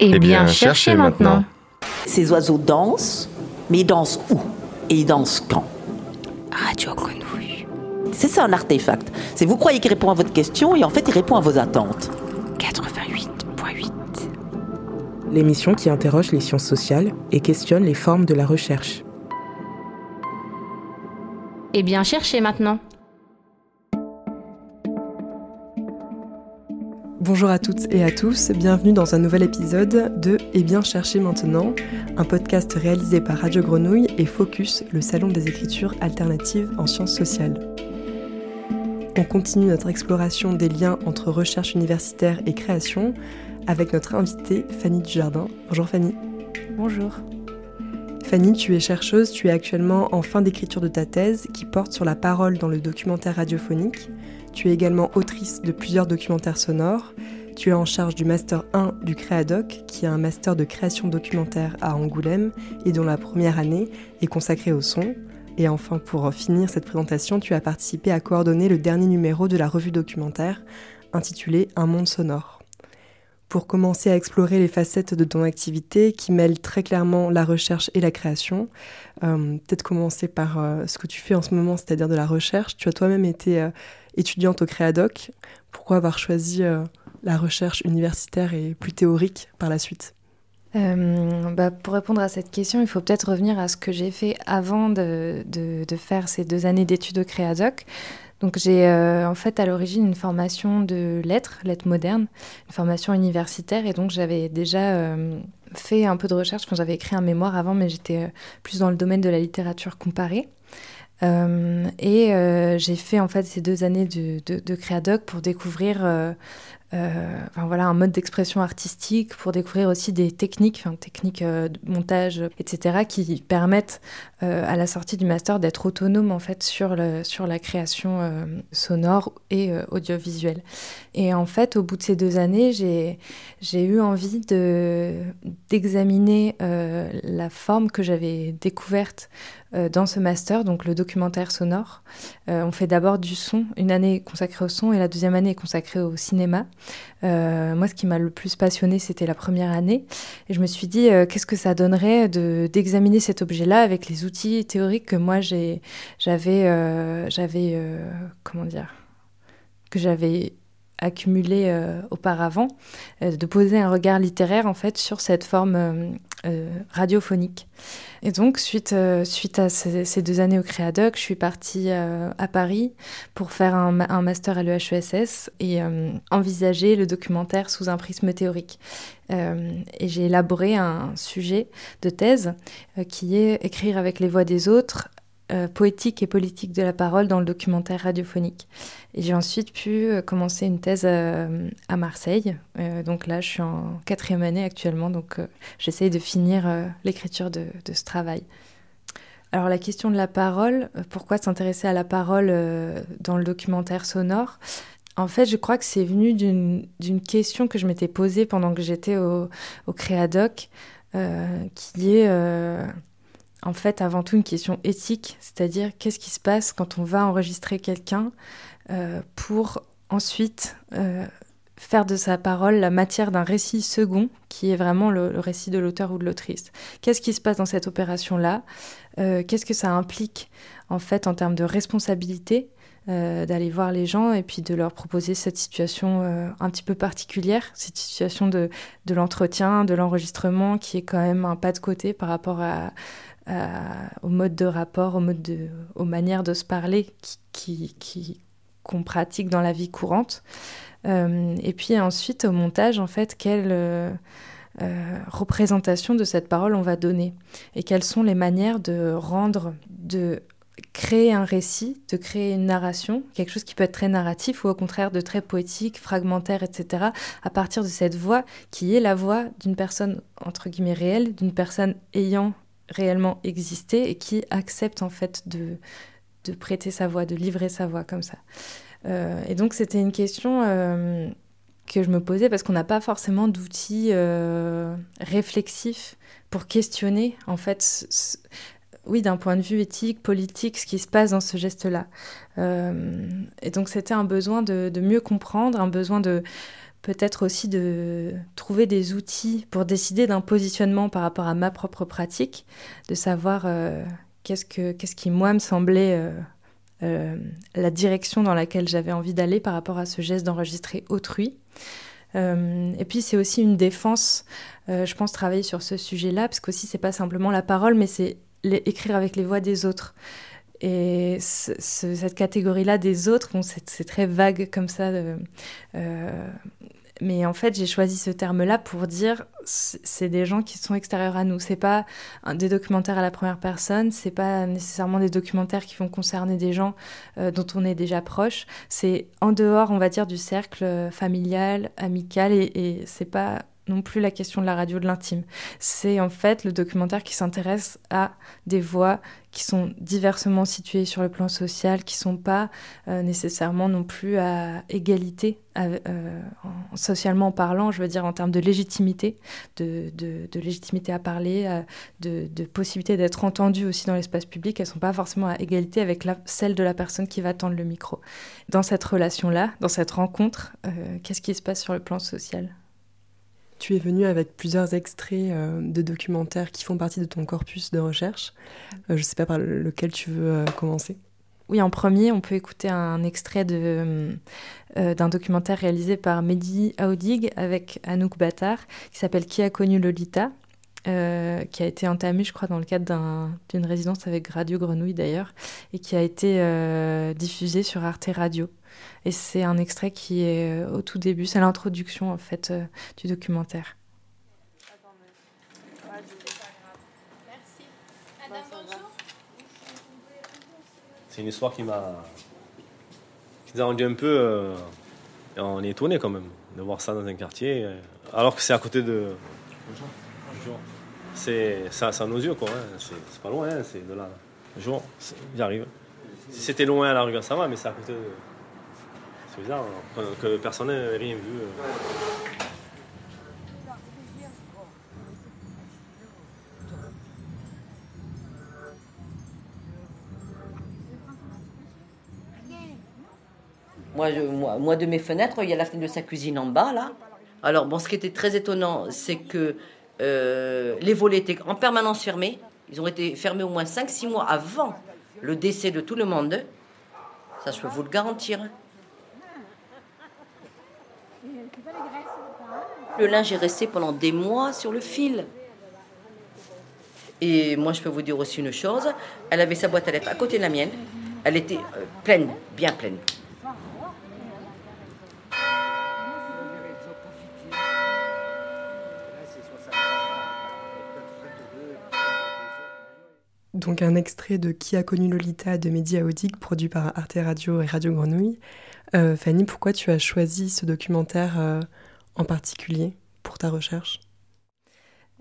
Eh bien, cherchez maintenant. Ces oiseaux dansent, mais ils dansent où? Et ils dansent quand? Radio Grenouille. C'est ça un artefact. C'est vous croyez qu'il répond à votre question et en fait il répond à vos attentes. 88.8. L'émission qui interroge les sciences sociales et questionne les formes de la recherche. Eh bien, cherchez maintenant. Bonjour à toutes et à tous, bienvenue dans un nouvel épisode de Eh bien chercher maintenant, un podcast réalisé par Radio Grenouille et Focus, le salon des écritures alternatives en sciences sociales. On continue notre exploration des liens entre recherche universitaire et création avec notre invitée Fanny Dujardin. Bonjour Fanny. Bonjour. Fanny, tu es chercheuse, tu es actuellement en fin d'écriture de ta thèse qui porte sur la parole dans le documentaire radiophonique. Tu es également autrice de plusieurs documentaires sonores. Tu es en charge du Master 1 du Créadoc, qui est un master de création documentaire à Angoulême et dont la première année est consacrée au son. Et enfin, pour finir cette présentation, tu as participé à coordonner le dernier numéro de la revue documentaire, intitulé Un monde sonore. Pour commencer à explorer les facettes de ton activité qui mêlent très clairement la recherche et la création, euh, peut-être commencer par euh, ce que tu fais en ce moment, c'est-à-dire de la recherche. Tu as toi-même été euh, étudiante au Créadoc. Pourquoi avoir choisi la recherche universitaire et plus théorique par la suite? Bah, pour répondre à cette question, il faut peut-être revenir à ce que j'ai fait avant de, faire ces deux années d'études au Créadoc. Donc j'ai euh, en fait à l'origine une formation de lettres, lettres modernes, une formation universitaire, et donc j'avais déjà euh, fait un peu de recherche. Enfin, j'avais écrit un mémoire avant, mais j'étais plus dans le domaine de la littérature comparée. Euh, et euh, j'ai fait en fait ces deux années de, Créadoc pour découvrir euh, enfin, voilà, un mode d'expression artistique, pour découvrir aussi des techniques, techniques de montage, etc., qui permettent à la sortie du master d'être autonome en fait sur la création sonore et audiovisuelle. Et en fait, au bout de ces deux années, j'ai eu envie d'examiner la forme que j'avais découverte dans ce master, donc le documentaire sonore. Euh, on fait d'abord du son, une année consacrée au son et la deuxième année consacrée au cinéma. Euh, moi, ce qui m'a le plus passionné, c'était la première année. Et je me suis dit, euh, qu'est-ce que ça donnerait d'examiner cet objet-là avec les outils théoriques que moi j'avais, j'avais, comment dire, que j'avais accumulé euh, auparavant, euh, de poser un regard littéraire en fait sur cette forme euh, radiophonique. Et donc, suite, suite à ces, deux années au Créadoc, je suis partie à Paris pour faire un, un master à l'EHESS et envisager le documentaire sous un prisme théorique. et j'ai élaboré un sujet de thèse qui est écrire avec les voix des autres euh, poétique et politique de la parole dans le documentaire radiophonique. Et j'ai ensuite pu euh, commencer une thèse euh, à Marseille. donc là, je suis en quatrième année actuellement, donc j'essaye de finir l'écriture de, ce travail. Alors la question de la parole, pourquoi s'intéresser à la parole dans le documentaire sonore? En fait, je crois que c'est venu d'une question que je m'étais posée pendant que j'étais au, au Créadoc, qui est en fait avant tout une question éthique, c'est-à-dire qu'est-ce qui se passe quand on va enregistrer quelqu'un euh, pour ensuite euh, faire de sa parole la matière d'un récit second, qui est vraiment le, récit de l'auteur ou de l'autrice. Qu'est-ce qui se passe dans cette opération-là? Euh, Qu'est-ce que ça implique en fait en termes de responsabilité d'aller voir les gens et puis de leur proposer cette situation un petit peu particulière, cette situation de l'entretien, de l'enregistrement qui est quand même un pas de côté par rapport à, au mode de rapport, au mode de, aux manières de se parler qui, qui, qu'on pratique dans la vie courante. Euh, et puis ensuite, au montage, en fait, quelle euh, euh, représentation de cette parole on va donner et quelles sont les manières de rendre, de créer un récit, de créer une narration, quelque chose qui peut être très narratif ou au contraire de très poétique, fragmentaire, etc., à partir de cette voix qui est la voix d'une personne, entre guillemets, réelle, d'une personne ayant réellement existé et qui accepte en fait de, de prêter sa voix, de livrer sa voix comme ça. Euh, et donc c'était une question euh, que je me posais parce qu'on n'a pas forcément d'outils euh, réflexifs pour questionner en fait oui, d'un point de vue éthique, politique, ce qui se passe dans ce geste-là. et donc c'était un besoin de, mieux comprendre, un besoin de peut-être aussi de trouver des outils pour décider d'un positionnement par rapport à ma propre pratique, de savoir qu'est-ce, que, qu'est-ce qui, moi, me semblait la direction dans laquelle j'avais envie d'aller par rapport à ce geste d'enregistrer autrui. Euh, et puis c'est aussi une défense, euh, je pense, travailler sur ce sujet-là, parce qu'aussi c'est pas simplement la parole, mais c'est écrire avec les voix des autres. Et cette catégorie-là des autres, bon, c'est très vague comme ça. Euh, mais en fait, j'ai choisi ce terme-là pour dire c'est des gens qui sont extérieurs à nous. C'est pas des documentaires à la première personne, c'est pas nécessairement des documentaires qui vont concerner des gens euh, dont on est déjà proche. C'est en dehors, on va dire, du cercle familial, amical, et, et c'est pas non plus la question de la radio de l'intime. C'est en fait le documentaire qui s'intéresse à des voix qui sont diversement situées sur le plan social, qui sont pas euh, nécessairement non plus à égalité euh, socialement parlant, je veux dire en termes de légitimité, de, légitimité à parler, euh, de, possibilité d'être entendu aussi dans l'espace public. Elles sont pas forcément à égalité avec celle de la personne qui va tendre le micro. Dans cette relation-là, dans cette rencontre, qu'est-ce qui se passe sur le plan social? Tu es venu avec plusieurs extraits euh, de documentaires qui font partie de ton corpus de recherche. Euh, je ne sais pas par lequel tu veux euh, commencer. Oui, en premier, on peut écouter un extrait d'un documentaire réalisé par Mehdi Aoudig avec Anouk Batar qui s'appelle Qui a connu Lolita qui a été entamé, je crois, dans le cadre d'une résidence avec Radio Grenouille d'ailleurs, et qui a été diffusé sur Arte Radio. Et c'est un extrait qui est euh, au tout début, c'est l'introduction en fait euh, du documentaire. C'est une histoire qui m'a qui nous a rendu un peu euh, on est étonné quand même de voir ça dans un quartier alors que c'est à côté de Bonjour. c'est ça, ça à nos yeux quoi hein. c'est pas loin hein. c'est de là Bonjour, j'arrive si c'était loin à la rue ça va mais c'est à côté de c'est bizarre hein, que personne n'ait rien vu. Euh. Moi, moi, de mes fenêtres, il y a la fenêtre de sa cuisine en bas, là. Alors, bon, ce qui était très étonnant, c'est que euh, les volets étaient en permanence fermés. Ils ont été fermés au moins 5-6 mois avant le décès de tout le monde. Ça, je peux vous le garantir. Le linge est resté pendant des mois sur le fil. Et moi, je peux vous dire aussi une chose. Elle avait sa boîte à lettres à côté de la mienne. Elle était euh, pleine, bien pleine. Donc un extrait de Qui a connu Lolita de Mehdi Aoudig, produit par Arte Radio et Radio Grenouille. Euh, Fanny, pourquoi tu as choisi ce documentaire euh, en particulier pour ta recherche?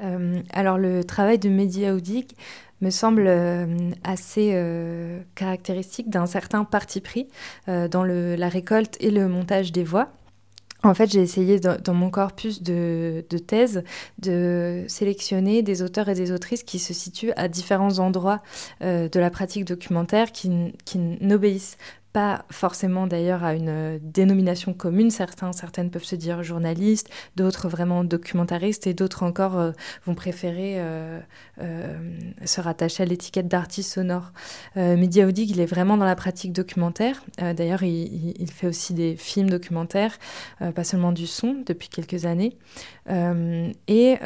Euh, Alors le travail de Mehdi Aoudig me semble assez caractéristique d'un certain parti pris dans la récolte et le montage des voix. En fait, j'ai essayé dans, mon corpus de, thèse de sélectionner des auteurs et des autrices qui se situent à différents endroits de la pratique documentaire, qui, qui n'obéissent pas forcément d'ailleurs à une euh, dénomination commune. Certains, certaines peuvent se dire journalistes, d'autres vraiment documentaristes et d'autres encore euh, vont préférer euh, se rattacher à l'étiquette d'artiste sonore. Mehdi Aoudig, il est vraiment dans la pratique documentaire. d'ailleurs, il, il, fait aussi des films documentaires, pas seulement du son, depuis quelques années. et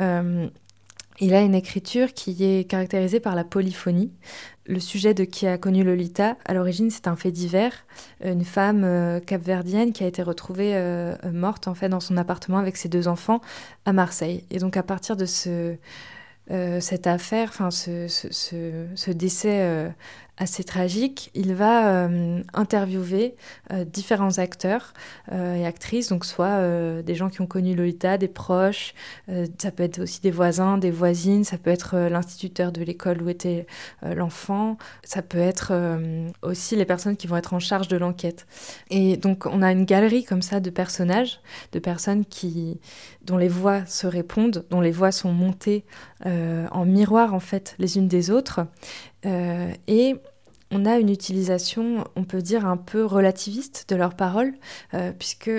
il a une écriture qui est caractérisée par la polyphonie. Le sujet de qui a connu Lolita, à l'origine, c'est un fait divers. Une femme euh, capverdienne qui a été retrouvée euh, morte en fait dans son appartement avec ses deux enfants à Marseille. Et donc à partir de euh, cette affaire, ce, décès assez tragique, il va euh, interviewer euh, différents acteurs euh, et actrices, donc soit des gens qui ont connu Lolita, des proches, ça peut être aussi des voisins, des voisines, ça peut être l'instituteur de l'école où était l'enfant, ça peut être aussi les personnes qui vont être en charge de l'enquête. Et donc on a une galerie comme ça de personnages, de personnes qui, dont les voix se répondent, dont les voix sont montées en miroir en fait les unes des autres et on a une utilisation, on peut dire, un peu relativiste de leurs paroles, puisque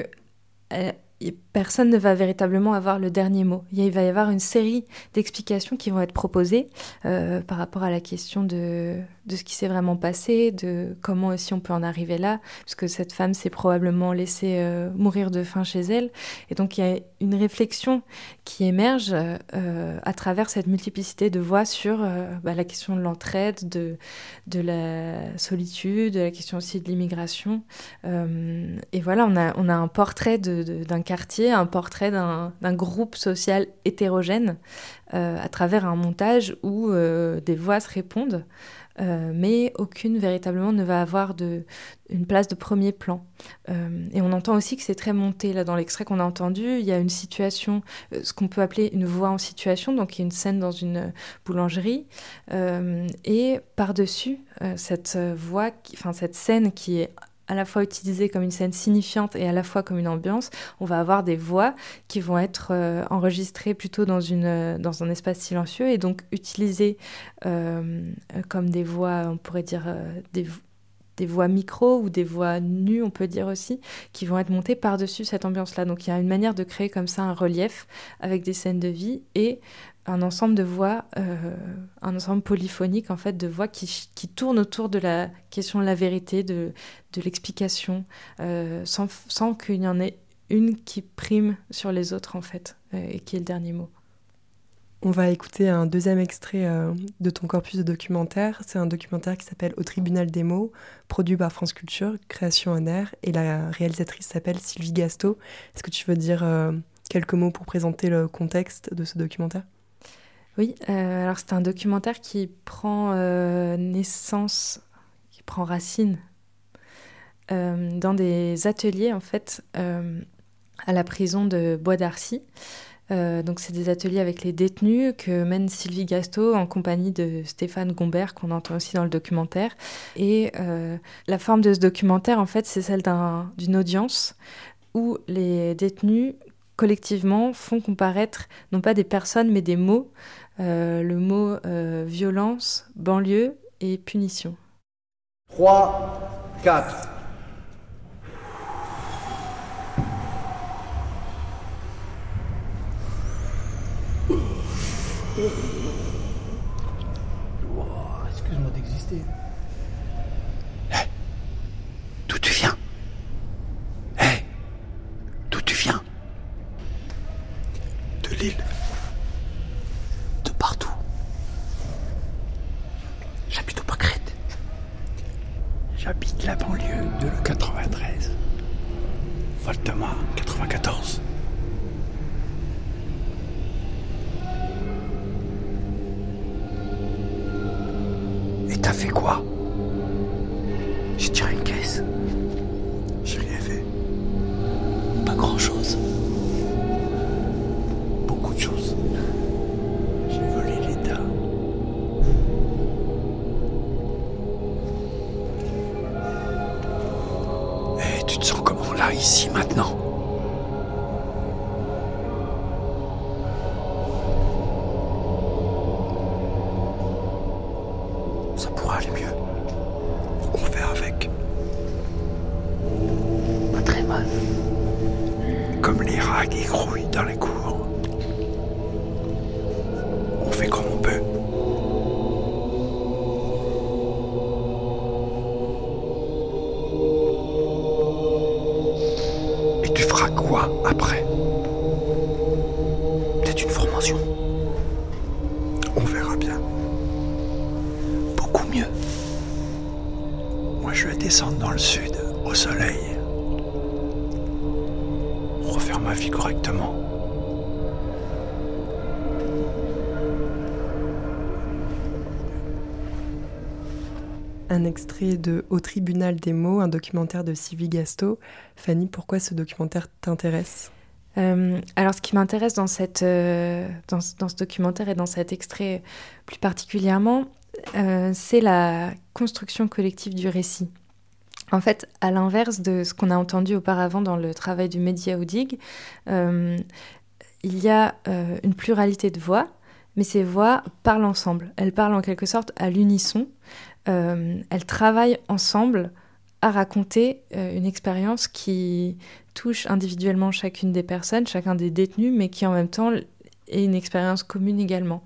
personne ne va véritablement avoir le dernier mot. Il va y avoir une série d'explications qui vont être proposées euh, par rapport à la question de, de ce qui s'est vraiment passé, de comment aussi on peut en arriver là, puisque cette femme s'est probablement laissée euh, mourir de faim chez elle. Et donc il y a une réflexion qui émerge euh, à travers cette multiplicité de voix sur bah, la question de l'entraide, de, de la solitude, la question aussi de l'immigration. et voilà, on a un portrait d'un quartier un portrait d'un groupe social hétérogène euh, à travers un montage où euh, des voix se répondent, euh, mais aucune véritablement ne va avoir de, une place de premier plan. et on entend aussi que c'est très monté. Là, dans l'extrait qu'on a entendu, il y a une situation, ce qu'on peut appeler une voix en situation, donc une scène dans une boulangerie, et par-dessus cette voix, enfin cette scène qui est à la fois utilisée comme une scène signifiante et à la fois comme une ambiance, on va avoir des voix qui vont être euh, enregistrées plutôt euh, dans un espace silencieux et donc utilisées euh, comme des voix, on pourrait dire des, des voix micro ou des voix nues, on peut dire aussi, qui vont être montées par-dessus cette ambiance-là. Donc il y a une manière de créer comme ça un relief avec des scènes de vie et un ensemble de voix, euh, un ensemble polyphonique en fait de voix qui, qui tournent autour de la question de la vérité, de, de l'explication, euh, sans, sans qu'il y en ait une qui prime sur les autres en fait, euh, et qui est le dernier mot. On va écouter un deuxième extrait de ton corpus de documentaire. C'est un documentaire qui s'appelle Au tribunal des mots, produit par France Culture, création en air, et la réalisatrice s'appelle Sylvie Gasto. Est-ce que tu veux dire quelques mots pour présenter le contexte de ce documentaire? Oui, euh, alors c'est un documentaire qui prend euh, naissance, qui prend racine euh, dans des ateliers en fait à la prison de Bois d'Arcy. donc c'est des ateliers avec les détenus que mène Sylvie Gasto en compagnie de Stéphane Gombert qu'on entend aussi dans le documentaire. Et la forme de ce documentaire en fait c'est celle d'une audience où les détenus collectivement font comparaître non pas des personnes mais des mots le mot euh, violence, banlieue et punition. 3, 4. Quoi après Peut-être une formation. On verra bien. Beaucoup mieux. Moi, je vais descendre dans le sud, au soleil. Refaire ma vie correctement. Un extrait de Au tribunal des mots, un documentaire de Sylvie Gasto. Fanny, pourquoi ce documentaire t'intéresse? Euh, alors, ce qui m'intéresse dans, euh, dans, ce documentaire et dans cet extrait plus particulièrement, euh, c'est la construction collective du récit. En fait, à l'inverse de ce qu'on a entendu auparavant dans le travail du Média Oudig, il y a une pluralité de voix, mais ces voix parlent ensemble. Elles parlent en quelque sorte à l'unisson. Euh, elles travaillent ensemble à raconter euh, une expérience qui touche individuellement chacune des personnes, chacun des détenus, mais qui en même temps est une expérience commune également.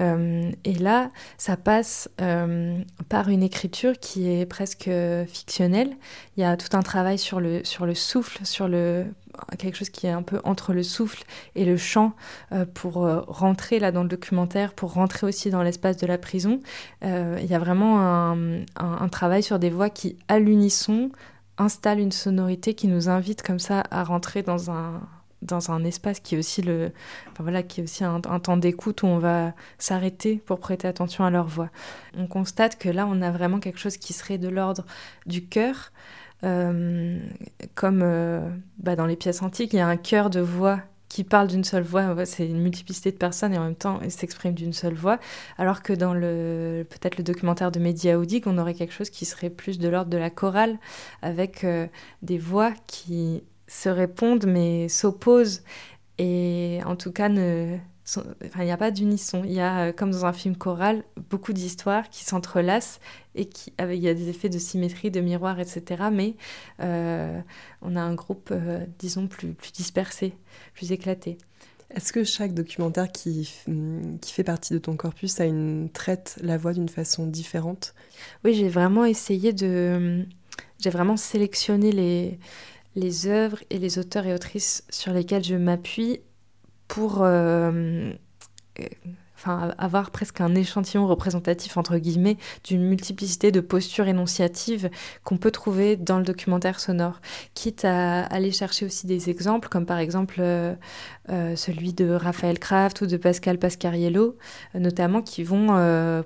Euh, et là, ça passe euh, par une écriture qui est presque fictionnelle. Il y a tout un travail sur le, sur le souffle, sur le, quelque chose qui est un peu entre le souffle et le chant euh, pour rentrer là dans le documentaire, pour rentrer aussi dans l'espace de la prison. il y a vraiment un, un travail sur des voix qui, à l'unisson, installent une sonorité qui nous invite comme ça à rentrer dans un, dans un espace qui est aussi, le, voilà, qui aussi un, temps d'écoute où on va s'arrêter pour prêter attention à leur voix. On constate que là, on a vraiment quelque chose qui serait de l'ordre du cœur. Euh, comme euh, bah, dans les pièces antiques, il y a un cœur de voix qui parle d'une seule voix, c'est une multiplicité de personnes et en même temps s'exprime d'une seule voix, alors que dans le peut-être le documentaire de Mehdi Aoudik, on aurait quelque chose qui serait plus de l'ordre de la chorale, avec euh, des voix qui se répondent mais s'opposent et en tout cas ne il n'y a pas d'unisson. Il y a, euh, comme dans un film choral, beaucoup d'histoires qui s'entrelacent et qui, il y a des effets de symétrie, de miroir, etc. Mais euh, on a un groupe, euh, disons, plus, plus dispersé, plus éclaté. Est-ce que chaque documentaire qui, qui fait partie de ton corpus a une, traite la voix d'une façon différente? Oui, j'ai vraiment essayé de... J'ai vraiment sélectionné les, les œuvres et les auteurs et autrices sur lesquels je m'appuie pour euh, enfin, avoir presque un échantillon représentatif, entre guillemets, d'une multiplicité de postures énonciatives qu'on peut trouver dans le documentaire sonore, quitte à aller chercher aussi des exemples, comme par exemple euh, euh, celui de Raphaël Kraft ou de Pascal Pascariello, euh, notamment, qui vont,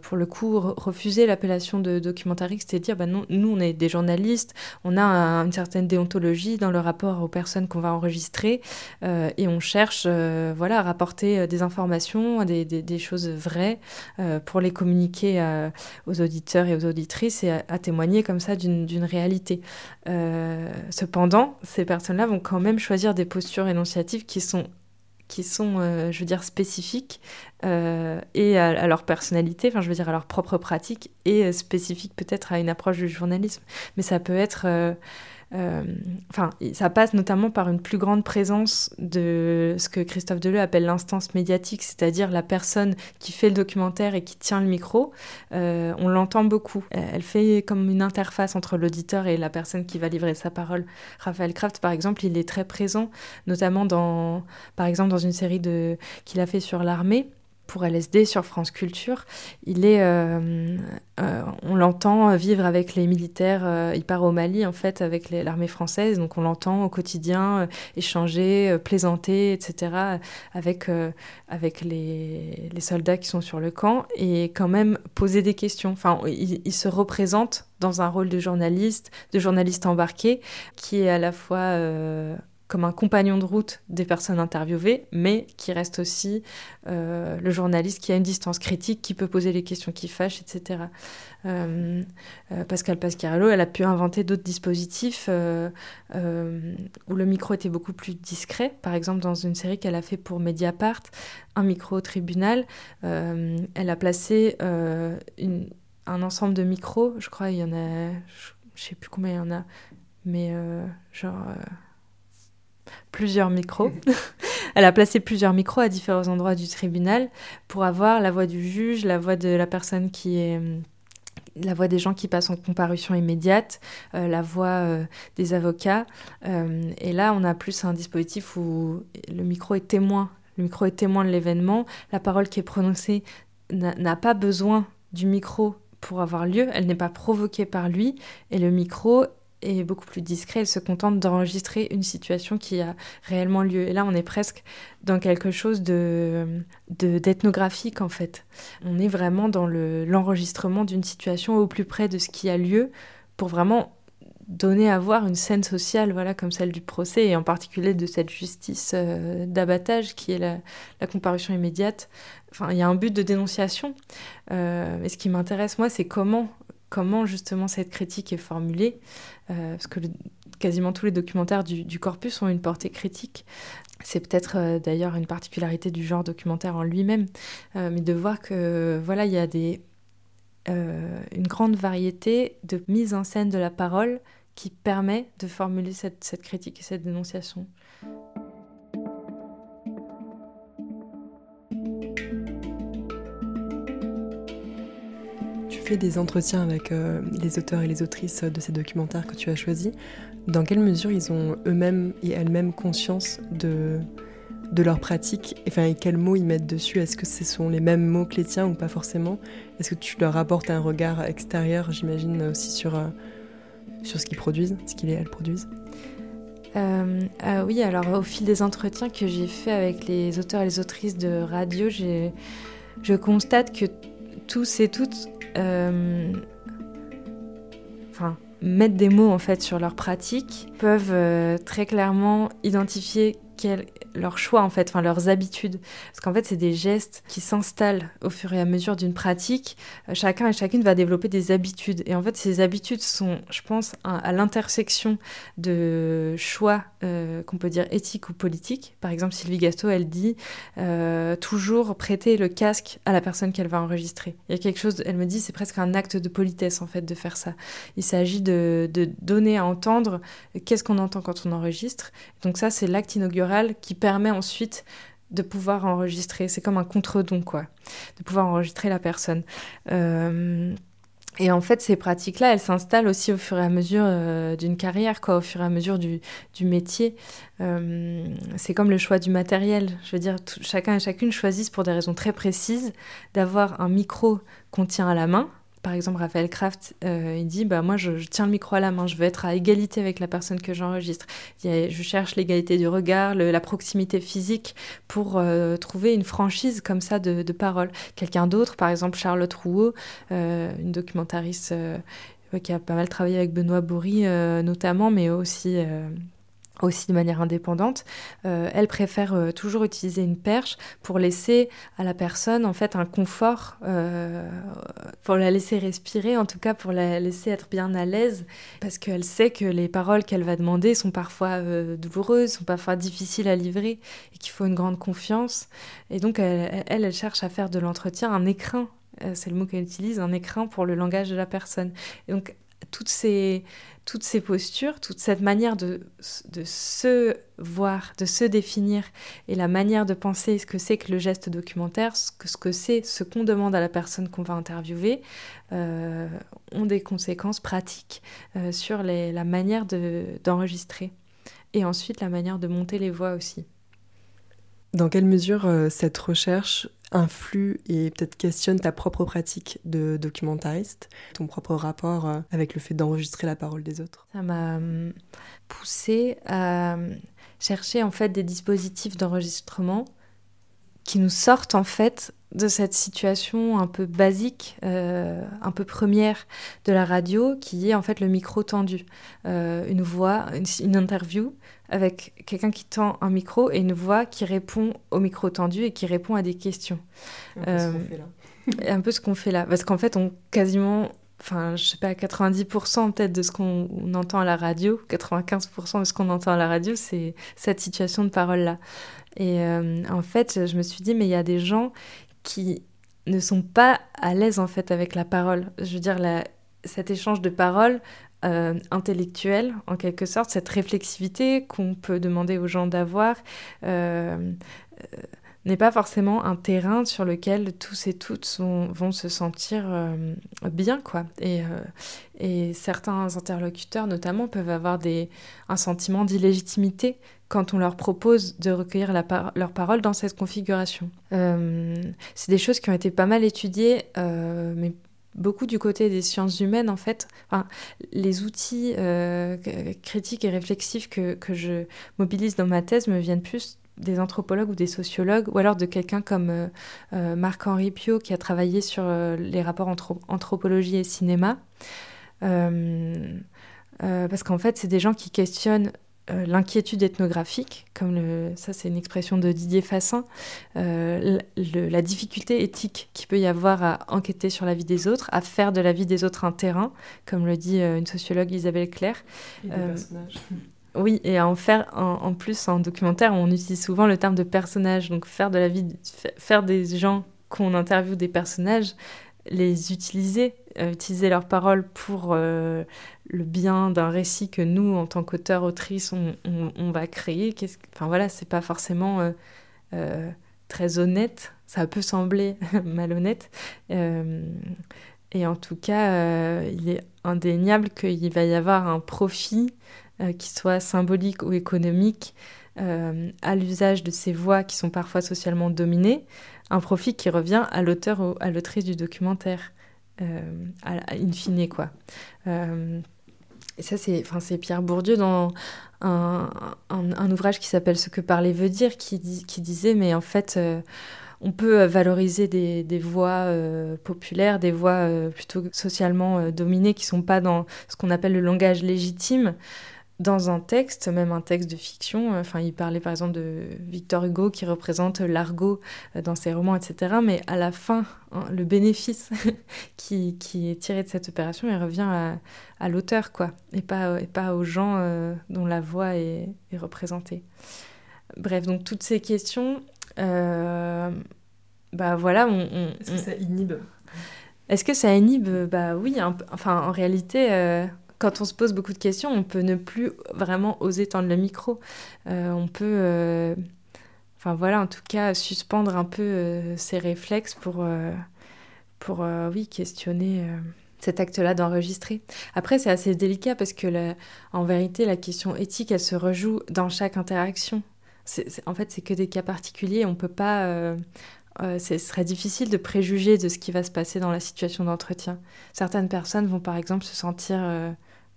pour le coup, refuser l'appellation de documentariste et dire, bah non, nous, on est des journalistes, on a une certaine déontologie dans le rapport aux personnes qu'on va enregistrer, et on cherche voilà, à rapporter des informations, des, choses vraies euh, pour les communiquer euh, aux auditeurs et aux auditrices et à, témoigner comme ça d'une réalité. Euh, cependant, ces personnes-là vont quand même choisir des postures énonciatives qui sont qui sont, je veux dire, spécifiques et à, leur personnalité, enfin, je veux dire, à leur propre pratique et spécifiques peut-être à une approche du journalisme. Mais ça peut être euh, enfin, ça passe notamment par une plus grande présence de ce que Christophe Deleu appelle l'instance médiatique, c'est-à-dire la personne qui fait le documentaire et qui tient le micro. Euh, on l'entend beaucoup. Elle fait comme une interface entre l'auditeur et la personne qui va livrer sa parole. Raphaël Kraft, par exemple, il est très présent, notamment dans, par exemple, dans une série qu'il a fait sur l'armée pour LSD sur France Culture. Il est, euh, euh, on l'entend vivre avec les militaires. Euh, il part au Mali en fait avec l'armée française, donc on l'entend au quotidien échanger, plaisanter, etc. avec avec les, les, soldats qui sont sur le camp et quand même poser des questions. Enfin, il, il se représente dans un rôle de journaliste, de journaliste embarqué, qui est à la fois comme un compagnon de route des personnes interviewées, mais qui reste aussi euh, le journaliste qui a une distance critique, qui peut poser les questions qui fâchent, etc. Euh, euh, Pascal Pascarello, elle a pu inventer d'autres dispositifs où le micro était beaucoup plus discret. Par exemple, dans une série qu'elle a fait pour Mediapart, un micro au tribunal, elle a placé un ensemble de micros, je crois, il y en a, je sais plus combien il y en a, mais genre plusieurs micros. Elle a placé plusieurs micros à différents endroits du tribunal pour avoir la voix du juge, la voix de la personne qui est hum, la voix des gens qui passent en comparution immédiate, euh, la voix euh, des avocats. Euh, et là, on a plus un dispositif où le micro est témoin. Le micro est témoin de l'événement. La parole qui est prononcée n'a pas besoin du micro pour avoir lieu. Elle n'est pas provoquée par lui. Et le micro est beaucoup plus discret, elle se contente d'enregistrer une situation qui a réellement lieu. Et là, on est presque dans quelque chose de d'ethnographique en fait. On est vraiment dans l'enregistrement d'une situation au plus près de ce qui a lieu pour vraiment donner à voir une scène sociale, voilà, comme celle du procès, et en particulier de cette justice euh, d'abattage qui est la, comparution immédiate. Enfin, il y a un but de dénonciation. Euh, mais ce qui m'intéresse, moi, c'est comment comment justement cette critique est formulée, euh, parce que quasiment tous les documentaires du, corpus ont une portée critique. C'est peut-être d'ailleurs une particularité du genre documentaire en lui-même, mais de voir que voilà, il y a une grande variété de mise en scène de la parole qui permet de formuler cette critique et cette dénonciation. Des entretiens avec euh, les auteurs et les autrices de ces documentaires que tu as choisis. Dans quelle mesure ils ont eux-mêmes et elles-mêmes conscience de, de leur pratique enfin, et quels mots ils mettent dessus? Est-ce que ce sont les mêmes mots que les tiens ou pas forcément? Est-ce que tu leur apportes un regard extérieur, j'imagine, aussi sur, euh, sur ce qu'ils produisent, ce qu'ils produisent? Euh, oui, alors au fil des entretiens que j'ai fait avec les auteurs et les autrices de radio, je constate que tous et toutes euh, mettre des mots en fait sur leur pratique, peuvent euh, très clairement identifier quel leurs choix en fait, enfin leurs habitudes. Parce qu'en fait, c'est des gestes qui s'installent au fur et à mesure d'une pratique. Euh, chacun et chacune va développer des habitudes. Et en fait, ces habitudes sont, je pense, à, l'intersection de choix euh, qu'on peut dire éthiques ou politiques. Par exemple, Sylvie Gasto, elle dit euh, toujours prêter le casque à la personne qu'elle va enregistrer. Il y a quelque chose, elle me dit, c'est presque un acte de politesse en fait de faire ça. Il s'agit de, de donner à entendre qu'est-ce qu'on entend quand on enregistre. Donc ça, c'est l'acte inaugural qui permet ensuite de pouvoir enregistrer. C'est comme un contre-don, quoi, de pouvoir enregistrer la personne. Euh, et en fait, ces pratiques-là, elles s'installent aussi au fur et à mesure euh, d'une carrière, quoi, au fur et à mesure du, métier. Euh, c'est comme le choix du matériel. Je veux dire, chacun et chacune choisissent pour des raisons très précises d'avoir un micro qu'on tient à la main, par exemple, Raphaël Kraft, euh, il dit bah, Moi, je, tiens le micro à la main, je veux être à égalité avec la personne que j'enregistre. Je cherche l'égalité du regard, la proximité physique pour euh, trouver une franchise comme ça de, parole. Quelqu'un d'autre, par exemple, Charlotte Rouault, euh, une documentariste qui a pas mal travaillé avec Benoît Bourri, notamment, mais aussi aussi de manière indépendante, euh, elle préfère euh, toujours utiliser une perche pour laisser à la personne en fait un confort, euh, pour la laisser respirer, en tout cas pour la laisser être bien à l'aise, parce qu'elle sait que les paroles qu'elle va demander sont parfois douloureuses, sont parfois difficiles à livrer, et qu'il faut une grande confiance. Et donc elle, elle, cherche à faire de l'entretien un écrin c'est le mot qu'elle utilise, un écrin pour le langage de la personne. Donc toutes ces, toutes ces postures, toute cette manière de, de se voir, de se définir, et la manière de penser ce que c'est que le geste documentaire, ce que, ce que c'est ce qu'on demande à la personne qu'on va interviewer, euh, ont des conséquences pratiques euh, sur la manière d'enregistrer. et ensuite la manière de monter les voix aussi. Dans quelle mesure euh, cette recherche influe et peut-être questionne ta propre pratique de documentariste, ton propre rapport euh, avec le fait d'enregistrer la parole des autres. Ça m'a hum, poussé à chercher en fait des dispositifs d'enregistrement qui nous sortent en fait de cette situation un peu basique, euh, un peu première de la radio, qui est en fait le micro tendu. une voix, une interview avec quelqu'un qui tend un micro et une voix qui répond au micro tendu et qui répond à des questions. Un peu ce qu'on euh, fait là. un peu ce qu'on fait là. Parce qu'en fait, on quasiment, enfin, je sais pas, 90% peut-être de ce qu'on entend à la radio, 95% de ce qu'on entend à la radio, c'est cette situation de parole-là. Et euh, en fait, je me suis dit, mais il y a des gens qui ne sont pas à l'aise en fait avec la parole. Je veux dire, cet échange de paroles, euh, intellectuelle, en quelque sorte, cette réflexivité qu'on peut demander aux gens d'avoir, euh, euh, n'est pas forcément un terrain sur lequel tous et toutes vont se sentir bien. quoi. Et, et, certains interlocuteurs, notamment, peuvent avoir des, un sentiment d'illégitimité quand on leur propose de recueillir leur parole dans cette configuration. C'est des choses qui ont été pas mal étudiées, mais beaucoup du côté des sciences humaines, en fait. Les outils euh, critiques et réflexifs que, que, je mobilise dans ma thèse me viennent plus des anthropologues ou des sociologues, ou alors de quelqu'un comme euh, euh, Marc-Henri Pio, qui a travaillé sur les rapports entre anthropologie et cinéma. parce qu'en fait, c'est des gens qui questionnent euh, l'inquiétude ethnographique, comme le, ça c'est une expression de Didier Fassin, euh, la difficulté éthique qu'il peut y avoir à enquêter sur la vie des autres, à faire de la vie des autres un terrain, comme le dit une sociologue Isabelle Claire. Oui, et à en faire en, plus en documentaire, on utilise souvent le terme de personnage. Donc faire de la vie, faire des gens qu'on interviewe des personnages, les utiliser, euh, utiliser leurs paroles pour euh, le bien d'un récit que nous, en tant qu'auteur, autrice, on, va créer. Enfin voilà, c'est pas forcément euh, très honnête. Ça peut sembler malhonnête. et en tout cas, il est indéniable qu'il va y avoir un profit qui soit symbolique ou économique à l'usage de ces voix qui sont parfois socialement dominées, un profit qui revient à l'auteur ou à l'autrice du documentaire, euh, in fine, quoi. Euh, et ça, c'est, Pierre Bourdieu dans un, un, ouvrage qui s'appelle Ce que parler veut dire, qui, disait, mais en fait, euh, on peut valoriser des, des voix populaires, des voix plutôt socialement dominées, qui sont pas dans ce qu'on appelle le langage légitime dans un texte, même un texte de fiction, euh, enfin, il parlait par exemple de Victor Hugo qui représente l'argot euh, dans ses romans, etc. Mais à la fin, hein, le bénéfice qui, est tiré de cette opération, il revient à, l'auteur, quoi, et pas, et pas aux gens euh, dont la voix est, représentée. Bref, donc toutes ces questions, bah voilà, on, Est-ce que ça inhibe? Est-ce que ça inhibe? Bah oui, enfin en réalité quand on se pose beaucoup de questions, on peut ne plus vraiment oser tendre le micro. Euh, on peut, euh, enfin voilà, en tout cas, suspendre un peu euh, ses réflexes pour, pour oui, questionner cet acte-là d'enregistrer. Après, c'est assez délicat parce que, en vérité, la question éthique, elle se rejoue dans chaque interaction. en fait, c'est que des cas particuliers. On peut pas. ce serait difficile de préjuger de ce qui va se passer dans la situation d'entretien. Certaines personnes vont par exemple se sentir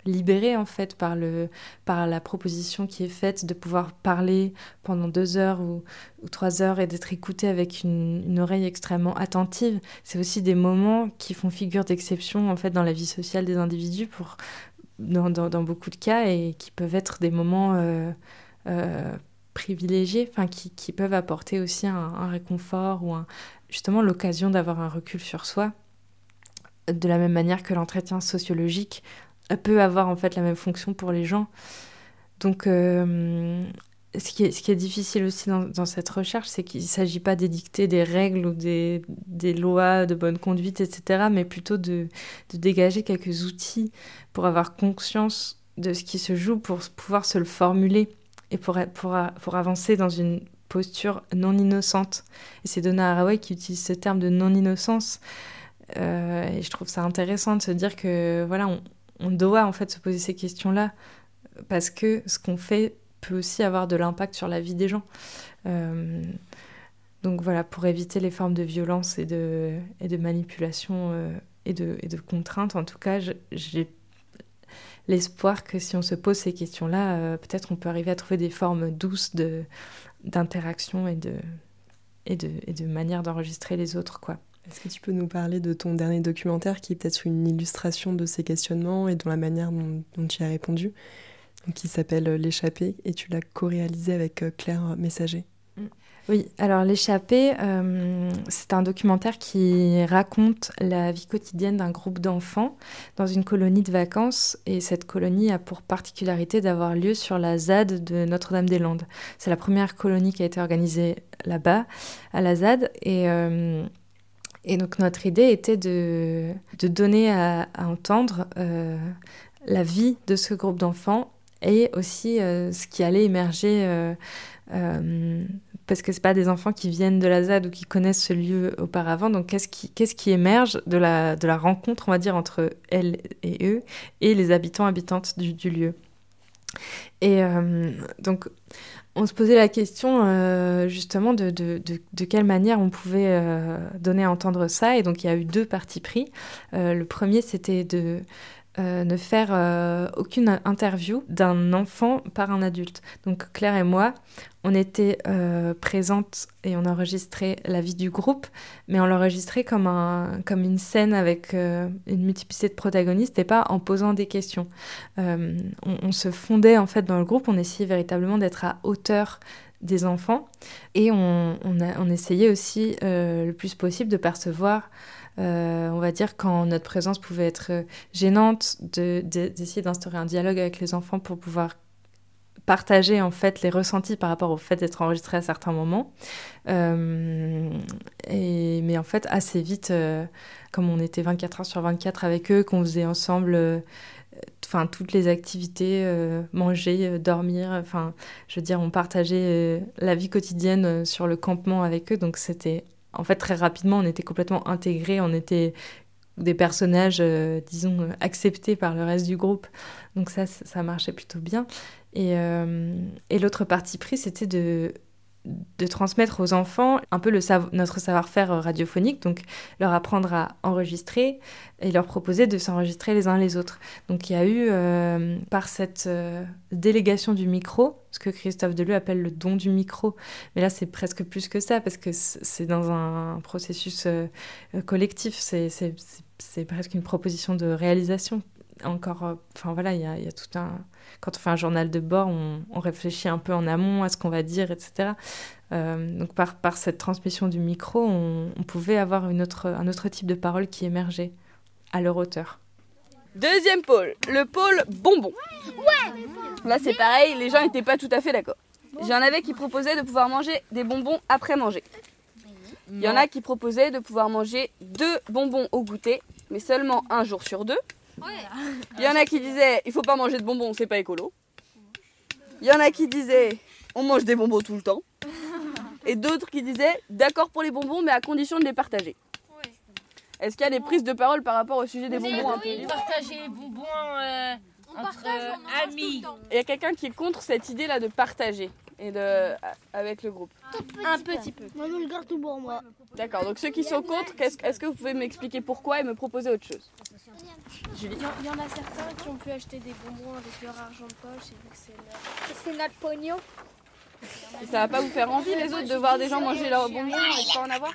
libéré en fait par, le, par la proposition qui est faite de pouvoir parler pendant deux heures ou, trois heures et d'être écouté avec une, oreille extrêmement attentive. C'est aussi des moments qui font figure d'exception en fait dans la vie sociale des individus pour, dans, dans, beaucoup de cas et qui peuvent être des moments euh, euh, privilégiés, qui, qui, peuvent apporter aussi un, un réconfort ou justement l'occasion d'avoir un recul sur soi de la même manière que l'entretien sociologique peut avoir en fait la même fonction pour les gens. Donc, euh, ce, qui est, difficile aussi dans, cette recherche, c'est qu'il ne s'agit pas d'édicter des règles ou des, lois de bonne conduite, etc., mais plutôt de, dégager quelques outils pour avoir conscience de ce qui se joue, pour pouvoir se le formuler et pour, pour, pour avancer dans une posture non innocente. Et c'est Donna Haraway qui utilise ce terme de non-innocence. Euh, et je trouve ça intéressant de se dire que voilà, on, on doit en fait se poser ces questions-là parce que ce qu'on fait peut aussi avoir de l'impact sur la vie des gens. Euh, donc voilà, pour éviter les formes de violence et de, manipulation euh, et, de, et de contrainte, en tout cas, j'ai l'espoir que si on se pose ces questions-là, euh, peut-être on peut arriver à trouver des formes douces d'interaction et de, de, et de manière d'enregistrer les autres. Est-ce que tu peux nous parler de ton dernier documentaire qui est peut-être une illustration de ces questionnements et de la manière dont, tu as répondu, qui s'appelle L'échappée et tu l'as co-réalisé avec euh, Claire Messager? Mm. oui, alors L'échappée, euh, c'est un documentaire qui raconte la vie quotidienne d'un groupe d'enfants dans une colonie de vacances. Et cette colonie a pour particularité d'avoir lieu sur la ZAD de Notre-Dame-des-Landes. C'est la première colonie qui a été organisée là-bas, à la ZAD. Et. Euh, et donc notre idée était de, donner à, entendre euh, la vie de ce groupe d'enfants et aussi euh, ce qui allait émerger, euh, parce que ce pas des enfants qui viennent de la ZAD ou qui connaissent ce lieu auparavant, donc qu'est-ce qui, qui émerge de la, de la rencontre, on va dire, entre elles et eux et les habitants, habitantes du, du lieu? Et donc on se posait la question euh, justement de, de, de, quelle manière on pouvait euh, donner à entendre ça. Et donc il y a eu deux partis pris. Euh, le premier, c'était de euh, ne faire euh, aucune interview d'un enfant par un adulte. Donc Claire et moi, on était euh, présentes et on enregistrait la vie du groupe, mais on l'enregistrait comme, un, comme une scène avec une multiplicité de protagonistes et pas en posant des questions. On, on, se fondait en fait dans le groupe, on essayait véritablement d'être à hauteur des enfants et on, on, essayait aussi le plus possible de percevoir euh, on va dire quand notre présence pouvait être euh, gênante, d'essayer d'instaurer un dialogue avec les enfants pour pouvoir partager en fait les ressentis par rapport au fait d'être enregistré à certains moments. Euh, et, mais en fait, assez vite, comme on était 24 heures sur 24 avec eux, qu'on faisait ensemble enfin toutes les activités, manger, dormir, enfin je veux dire on partageait la vie quotidienne sur le campement avec eux, donc c'était en fait, très rapidement, on était complètement intégrés, on était des personnages, euh, disons, acceptés par le reste du groupe. Donc ça, ça marchait plutôt bien. Et, euh, et l'autre partie prise, c'était de de transmettre aux enfants un peu notre savoir-faire radiophonique, donc leur apprendre à enregistrer et leur proposer de s'enregistrer les uns les autres. Donc il y a eu, euh, par cette euh, délégation du micro, ce que Christophe Deleu appelle le don du micro, mais là c'est presque plus que ça, parce que c'est dans un processus euh, collectif, c'est presque une proposition de réalisation. Encore, enfin voilà, il y y a tout un quand on fait un journal de bord, on, réfléchit un peu en amont à ce qu'on va dire, etc. Euh, donc par, par cette transmission du micro, on, pouvait avoir une autre, un autre type de parole qui émergeait à leur hauteur. Deuxième pôle, le pôle bonbon. Ouais Là c'est pareil, les gens n'étaient pas tout à fait d'accord. Il y en avait qui proposaient de pouvoir manger des bonbons après manger. Il y en a qui proposaient de pouvoir manger deux bonbons au goûter, mais seulement un jour sur deux. Il y en a qui disaient il faut pas manger de bonbons, c'est pas écolo. Il y en a qui disaient on mange des bonbons tout le temps. Et d'autres qui disaient d'accord pour les bonbons, mais à condition de les partager. Est-ce qu'il y a des prises de parole par rapport au sujet des bonbons un peu Partager les bonbons euh, entre amis. Il y a quelqu'un qui est contre cette idée-là de partager et de avec le groupe. Un petit peu. Moi, je le garde tout pour moi. D'accord. Donc ceux qui sont contre, est-ce que vous pouvez m'expliquer pourquoi et me proposer autre chose? Julie. Il y, en a certains qui ont pu acheter des bonbons avec leur argent de poche et vu que c'est notre... notre pognon. Et ça va pas vous faire envie les autres de voir des gens manger leurs bonbons et pas en avoir?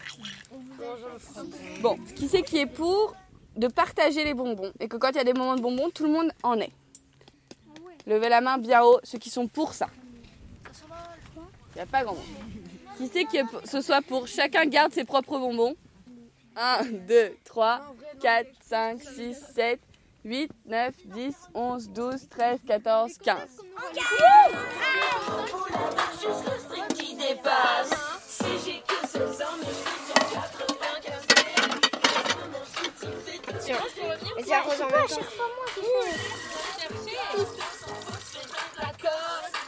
Bon, qui c'est qui est pour de partager les bonbons et que quand il y a des moments de bonbons, tout le monde en est? Levez la main bien haut, ceux qui sont pour ça. Il n'y a pas grand monde. Qui c'est que ce soit pour chacun garde ses propres bonbons 1, 2, 3, 4, 5, 6, 7, 8, 9, 10, 11, 12, 13, 14, 15. Et ça ressemble à chaque fois Et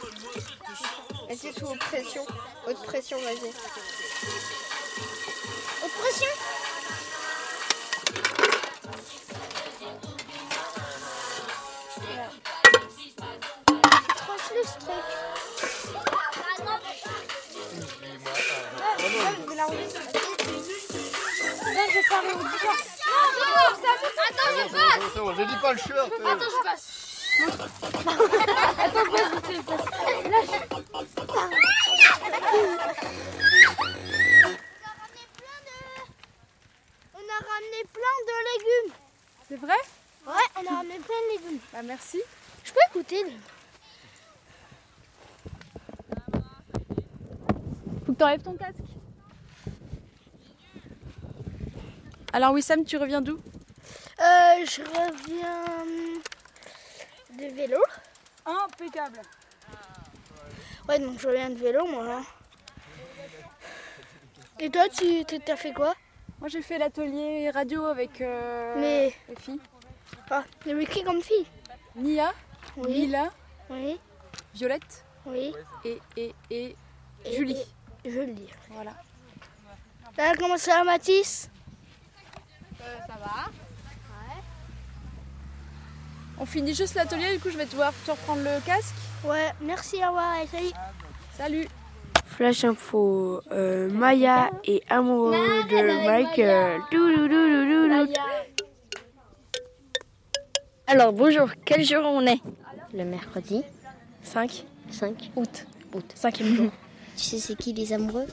c'est sous haute pression. Haute pression, vas-y. Haute pression Attends, je dis pas le shirt. Attends, je passe. Attends, passe, Lâche. On a ramené plein de légumes. C'est vrai? Ouais, on a ramené plein de légumes. Bah merci. Je peux écouter Faut que t'enlèves ton casque. Alors Wissam, tu reviens d'où? Euh, Je reviens de vélo. Impeccable. Ouais, donc je reviens de vélo, moi. Et toi, tu as fait quoi? Moi, j'ai fait l'atelier radio avec euh, Mais... les filles. Ah, qui comme fille? Nia, Oui. Mila, Oui. Violette Oui. et, et, et Et- Julie. et- Julie. Voilà. Là, comment ça va, Mathis? Ça va On finit juste l'atelier, du coup je vais devoir te reprendre le casque. Ouais, merci, au revoir, et salut. Salut Flash info, euh, Maya est amoureux de Michael. Alors bonjour, quel jour on est? Le mercredi 5 5 août. août. Cinquième jour. Tu sais c'est qui les amoureux?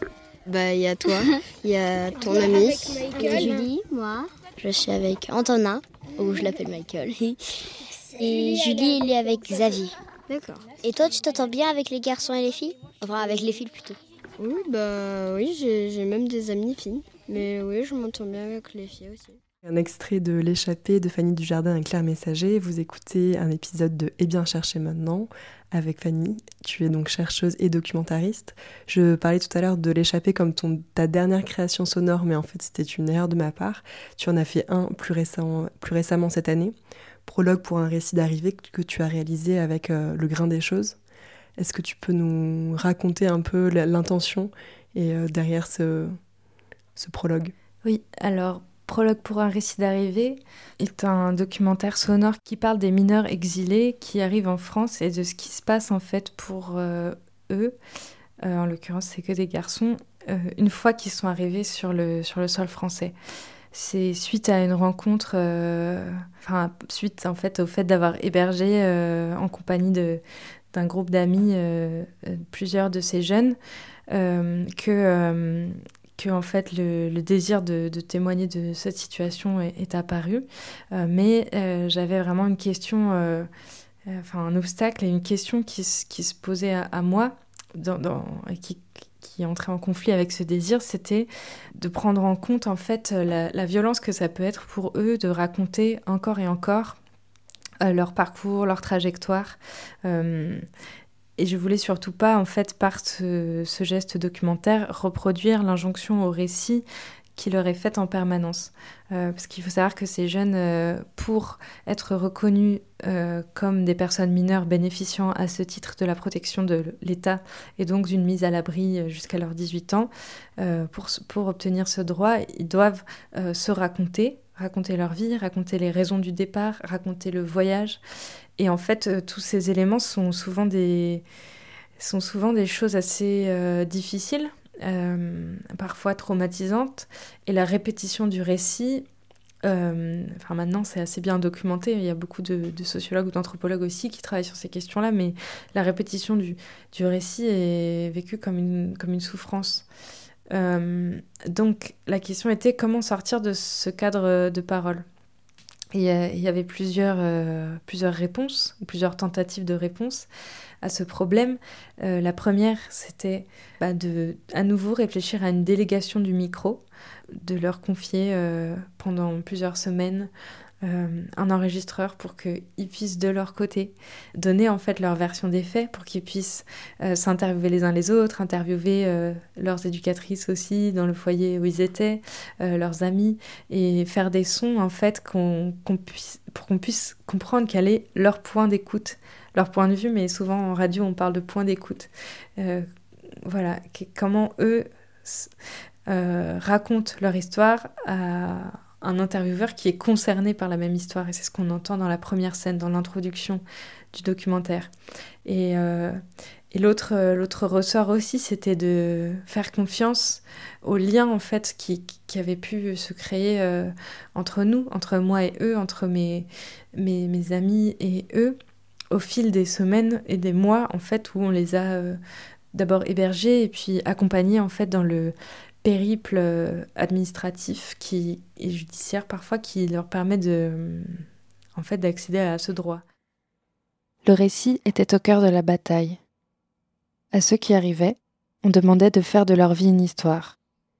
Bah il y a toi, il y a ton ami. Julie, moi. Je suis avec Antonin, ou je l'appelle Michael. Et Julie, il est avec Xavier. D'accord. Et toi, tu t'entends bien avec les garçons et les filles? Enfin, avec les filles plutôt. Oui, bah oui, j'ai même des amies filles. Mais oui, je m'entends bien avec les filles aussi. Un extrait de L'échappée de Fanny Dujardin et Claire Messager. Vous écoutez un épisode de Eh bien chercher maintenant avec Fanny. Tu es donc chercheuse et documentariste. Je parlais tout à l'heure de L'échappée comme ton, ta dernière création sonore, mais en fait c'était une erreur de ma part. Tu en as fait un plus, récent, plus récemment cette année. Prologue pour un récit d'arrivée que tu as réalisé avec euh, Le Grain des Choses. Est-ce que tu peux nous raconter un peu l'intention et euh, derrière ce, prologue? Oui, alors Prologue pour un récit d'arrivée est un documentaire sonore qui parle des mineurs exilés qui arrivent en France et de ce qui se passe en fait pour euh, eux. En l'occurrence, c'est que des garçons, une fois qu'ils sont arrivés sur le sol français. C'est suite à une rencontre, euh, enfin, suite en fait au fait d'avoir hébergé euh, en compagnie d'un groupe d'amis euh, plusieurs de ces jeunes, que, que en fait le, désir de, témoigner de cette situation est, apparu. Mais j'avais vraiment une question, enfin un obstacle et une question qui, se- qui se posait à, à moi dans, dans- qui, entrait en conflit avec ce désir, c'était de prendre en compte en fait la, violence que ça peut être pour eux de raconter encore et encore euh, leur parcours, leur trajectoire. Euh, et je voulais surtout pas, en fait, par ce geste documentaire, reproduire l'injonction au récit qui leur est faite en permanence. Euh, parce qu'il faut savoir que ces jeunes, euh, pour être reconnus euh, comme des personnes mineures bénéficiant à ce titre de la protection de l'État et donc d'une mise à l'abri jusqu'à leurs 18 ans, pour, pour obtenir ce droit, ils doivent se raconter, raconter leur vie, raconter les raisons du départ, raconter le voyage. Et en fait, tous ces éléments sont souvent des, sont souvent des choses assez difficiles, euh, parfois traumatisantes. Et la répétition du récit, euh, maintenant c'est assez bien documenté, il y a beaucoup de, de sociologues ou d'anthropologues aussi qui travaillent sur ces questions-là, mais la répétition du, du récit est vécue comme une, comme une souffrance. Euh, donc la question était comment sortir de ce cadre de parole? Et il y avait plusieurs, euh, plusieurs réponses, ou plusieurs tentatives de réponse à ce problème. Euh, la première, c'était bah, de à nouveau réfléchir à une délégation du micro, de leur confier euh, pendant plusieurs semaines euh, un enregistreur pour qu'ils puissent de leur côté donner en fait leur version des faits, pour qu'ils puissent euh, s'interviewer les uns les autres, interviewer euh, leurs éducatrices aussi dans le foyer où ils étaient, leurs amis, et faire des sons en fait qu'on, puisse, pour qu'on puisse comprendre quel est leur point d'écoute, leur point de vue, mais souvent en radio on parle de point d'écoute. Voilà, comment eux racontent leur histoire à un intervieweur qui est concerné par la même histoire. Et c'est ce qu'on entend dans la première scène, dans l'introduction du documentaire. Et, euh, euh, l'autre ressort aussi, c'était de faire confiance aux liens en fait qui, avaient pu se créer euh, entre nous, entre moi et eux, entre mes, amis et eux, au fil des semaines et des mois en fait où on les a d'abord hébergés et puis accompagnés en fait dans le périple euh, administratif qui, et judiciaire parfois qui leur permet de, en fait, d'accéder à ce droit. Le récit était au cœur de la bataille. À ceux qui arrivaient, on demandait de faire de leur vie une histoire,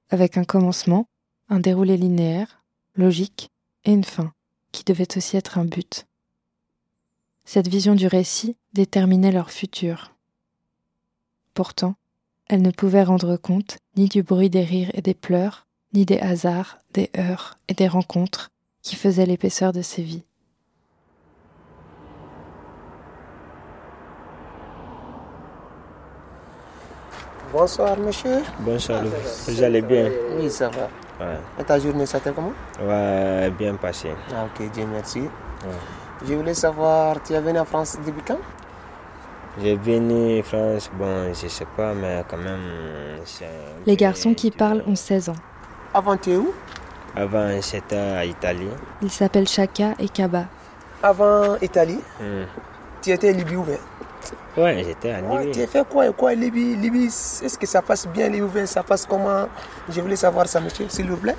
avec un commencement, un déroulé linéaire, logique, et une fin, qui devait aussi être un but. Cette vision du récit déterminait leur futur. Pourtant, elle ne pouvait rendre compte ni du bruit des rires et des pleurs, ni des hasards, des heurts et des rencontres qui faisaient l'épaisseur de ces vies. Bonsoir monsieur. Bonsoir, vous allez bien? Oui, ça va. Ouais, Et ta journée, ça t'est comment? Ouais bien passé. Ah, ok, Dieu merci. Je voulais savoir, tu es venu en France depuis quand J'ai venu en France, bon, je sais pas, mais quand même, Les garçons qui parlent ont 16 ans. Avant, tu es où? Avant, c'était à Italie. Ils s'appellent Chaka et Kaba. Avant Italie, Hmm. tu étais Libye ou bien Ouais, j'étais à Ouais, Libye. tu as fait quoi et quoi Libye, Libye? Est-ce que ça passe bien Libye? Ou bien ça passe comment? Je voulais savoir ça, monsieur, s'il vous plaît.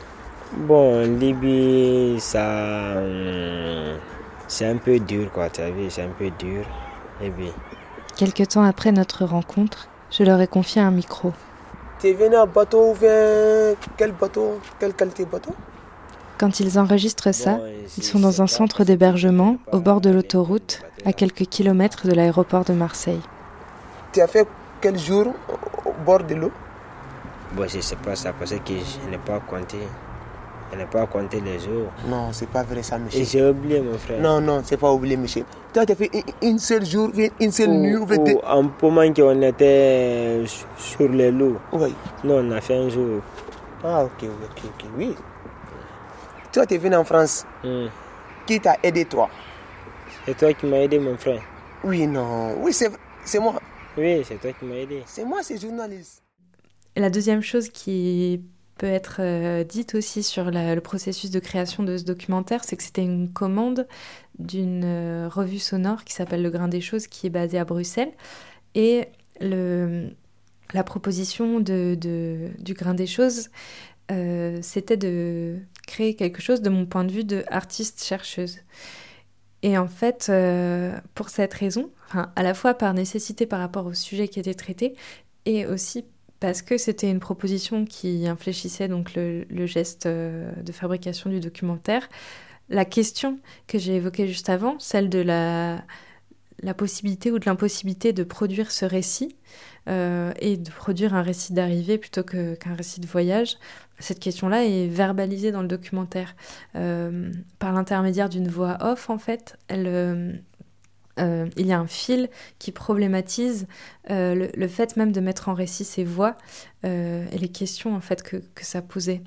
Bon, Libye, ça. hum, c'est un peu dur, quoi, tu as vu, c'est un peu dur. Libye. Quelque temps après notre rencontre, je leur ai confié un micro. Tu es venu en bateau ou bien quel bateau Quelle qualité de bateau? Quand ils enregistrent ça, ils sont dans un centre d'hébergement au bord de l'autoroute, à quelques kilomètres de l'aéroport de Marseille. Tu as fait quel jour au bord de l'eau? Bon, je sais pas ça parce que je n'ai pas compté. Je n'ai pas compté les jours. Non, c'est pas vrai ça, monsieur. Et j'ai oublié, mon frère. Non, non, c'est pas oublié, monsieur. Toi, tu as fait une- seule jour, une seule nuit ou un moment qu'on était sur les loups. Oui. Non, on a fait un jour. Ah, ok, ok, ok, oui. Toi, tu es venu en France. Hmm. Qui t'a aidé, toi? C'est toi qui m'as aidé, mon frère. Oui, non. Oui, c'est c'est moi. Oui, c'est toi qui m'as aidé. C'est moi, c'est journaliste. Et la deuxième chose qui peut être euh, dite aussi sur le processus de création de ce documentaire, c'est que c'était une commande d'une euh, revue sonore qui s'appelle Le Grain des Choses, qui est basée à Bruxelles. Et la proposition de, du Grain des Choses, euh, c'était de créer quelque chose, de mon point de vue, de artiste-chercheuse. Et en fait, pour cette raison, enfin, à la fois par nécessité par rapport au sujet qui était traité, et aussi parce que c'était une proposition qui infléchissait donc le, geste euh, de fabrication du documentaire. La question que j'ai évoquée juste avant, celle de la, possibilité ou de l'impossibilité de produire ce récit euh, et de produire un récit d'arrivée plutôt qu'un récit de voyage, cette question-là est verbalisée dans le documentaire euh, par l'intermédiaire d'une voix off en fait. Elle, euh, il y a un fil qui problématise euh, le, fait même de mettre en récit ces voix euh, et les questions en fait que, que ça posait.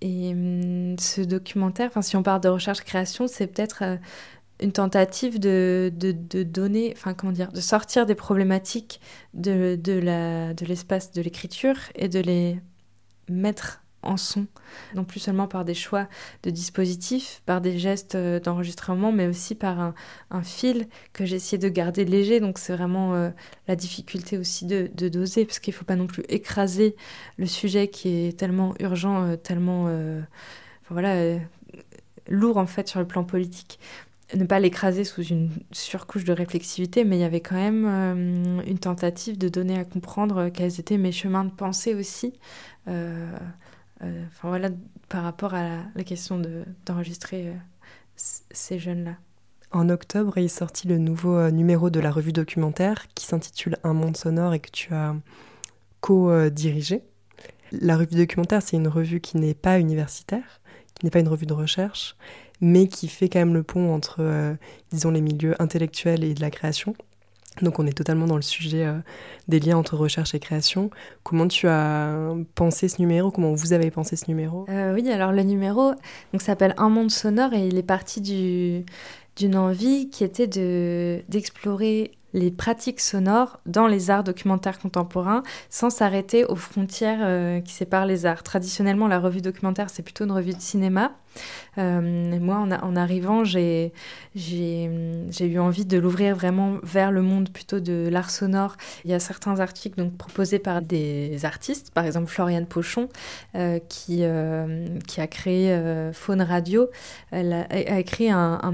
Et hum, ce documentaire, si on parle de recherche-création, c'est peut-être une tentative de, donner, enfin de sortir des problématiques de, de l'espace de l'écriture et de les mettre en son, non plus seulement par des choix de dispositifs, par des gestes euh, d'enregistrement, mais aussi par un, fil que essayé de garder léger. Donc c'est vraiment euh, la difficulté aussi de, doser, parce qu'il ne faut pas non plus écraser le sujet qui est tellement urgent, euh, tellement voilà, lourd en fait sur le plan politique. Ne pas l'écraser sous une surcouche de réflexivité, mais il y avait quand même une tentative de donner à comprendre quels étaient mes chemins de pensée aussi. Euh, enfin voilà, par rapport à la, question de- d'enregistrer euh, ces jeunes-là. En octobre est sorti le nouveau euh, numéro de la revue documentaire qui s'intitule Un monde sonore et que tu as co-dirigé. La revue documentaire, c'est une revue qui n'est pas universitaire, qui n'est pas une revue de recherche, mais qui fait quand même le pont entre, disons, les milieux intellectuels et de la création. Donc on est totalement dans le sujet euh, des liens entre recherche et création. Comment tu as pensé ce numéro? Comment vous avez pensé ce numéro? Euh, oui, alors le numéro donc, s'appelle Un monde sonore et il est parti du- d'une envie qui était de- d'explorer les pratiques sonores dans les arts documentaires contemporains sans s'arrêter aux frontières euh, qui séparent les arts. Traditionnellement, la revue documentaire, c'est plutôt une revue de cinéma. Euh, moi, en, arrivant, j'ai eu envie de l'ouvrir vraiment vers le monde plutôt de l'art sonore. Il y a certains articles donc, proposés par des artistes, par exemple Floriane Pochon, euh, qui, euh, qui a créé Faune Radio. Elle a, a écrit un, un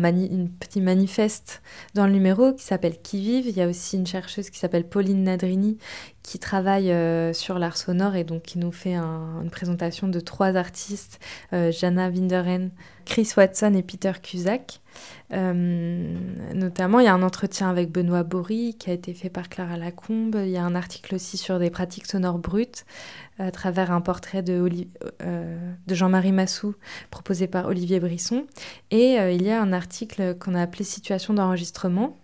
petit manifeste dans le numéro qui s'appelle Qui vive. Il y a aussi une chercheuse qui s'appelle Pauline Nadrini qui travaille euh, sur l'art sonore et donc qui nous fait un- une présentation de trois artistes, euh, Jana Winderen, Chris Watson et Peter Cusack. Euh, notamment, il y a un entretien avec Benoît Bory qui a été fait par Clara Lacombe. Il y a un article aussi sur des pratiques sonores brutes à travers un portrait de, Jean-Marie Massou proposé par Olivier Brisson. Et il y a un article qu'on a appelé Situation d'enregistrement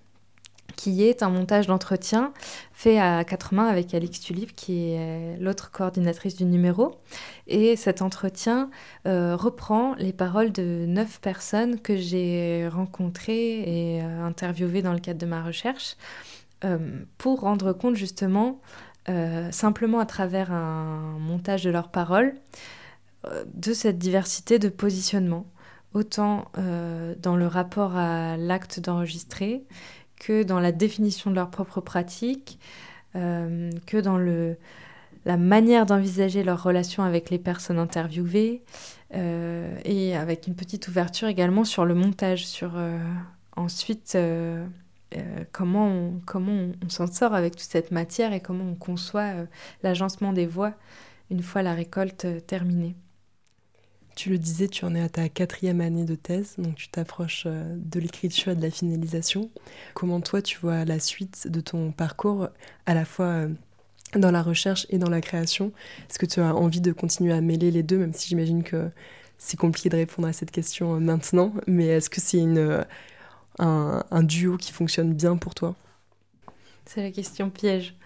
qui est un montage d'entretien fait à quatre mains avec Alix Tulip, qui est l'autre coordinatrice du numéro. Et cet entretien euh, reprend les paroles de neuf personnes que j'ai rencontrées et euh, interviewées dans le cadre de ma recherche euh, pour rendre compte justement, euh, simplement à travers un montage de leurs paroles, euh, de cette diversité de positionnement autant dans le rapport à l'acte d'enregistrer que dans la définition de leur propre pratique, que dans le, la manière d'envisager leur relation avec les personnes interviewées, et avec une petite ouverture également sur le montage, sur ensuite euh, comment on, comment on, s'en sort avec toute cette matière et comment on conçoit euh, l'agencement des voix une fois la récolte euh, terminée. Tu le disais, tu en es à ta quatrième année de thèse, donc tu t'approches de l'écriture et de la finalisation. Comment toi tu vois la suite de ton parcours, à la fois dans la recherche et dans la création? Est-ce que tu as envie de continuer à mêler les deux, même si j'imagine que c'est compliqué de répondre à cette question maintenant, mais est-ce que c'est une, un, duo qui fonctionne bien pour toi? C'est la question piège.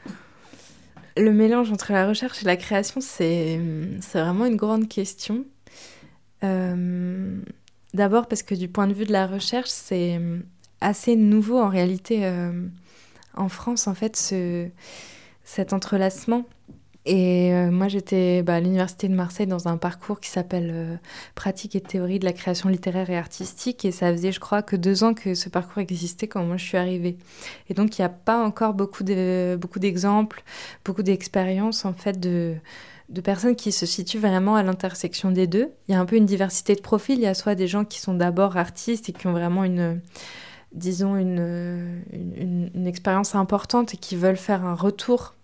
Le mélange entre la recherche et la création, c'est vraiment une grande question. Euh, d'abord parce que du point de vue de la recherche, c'est assez nouveau en réalité euh, en France, en fait, ce, cet entrelacement et euh, moi, j'étais bah, à l'Université de Marseille dans un parcours qui s'appelle euh, Pratique et théorie de la création littéraire et artistique. Et ça faisait, je crois, que deux ans que ce parcours existait quand moi je suis arrivée. Et donc, il n'y a pas encore beaucoup d'exemples, beaucoup d'expériences, en fait, de, de personnes qui se situent vraiment à l'intersection des deux. Il y a un peu une diversité de profils. Il y a soit des gens qui sont d'abord artistes et qui ont vraiment une disons une, une, expérience importante et qui veulent faire un retour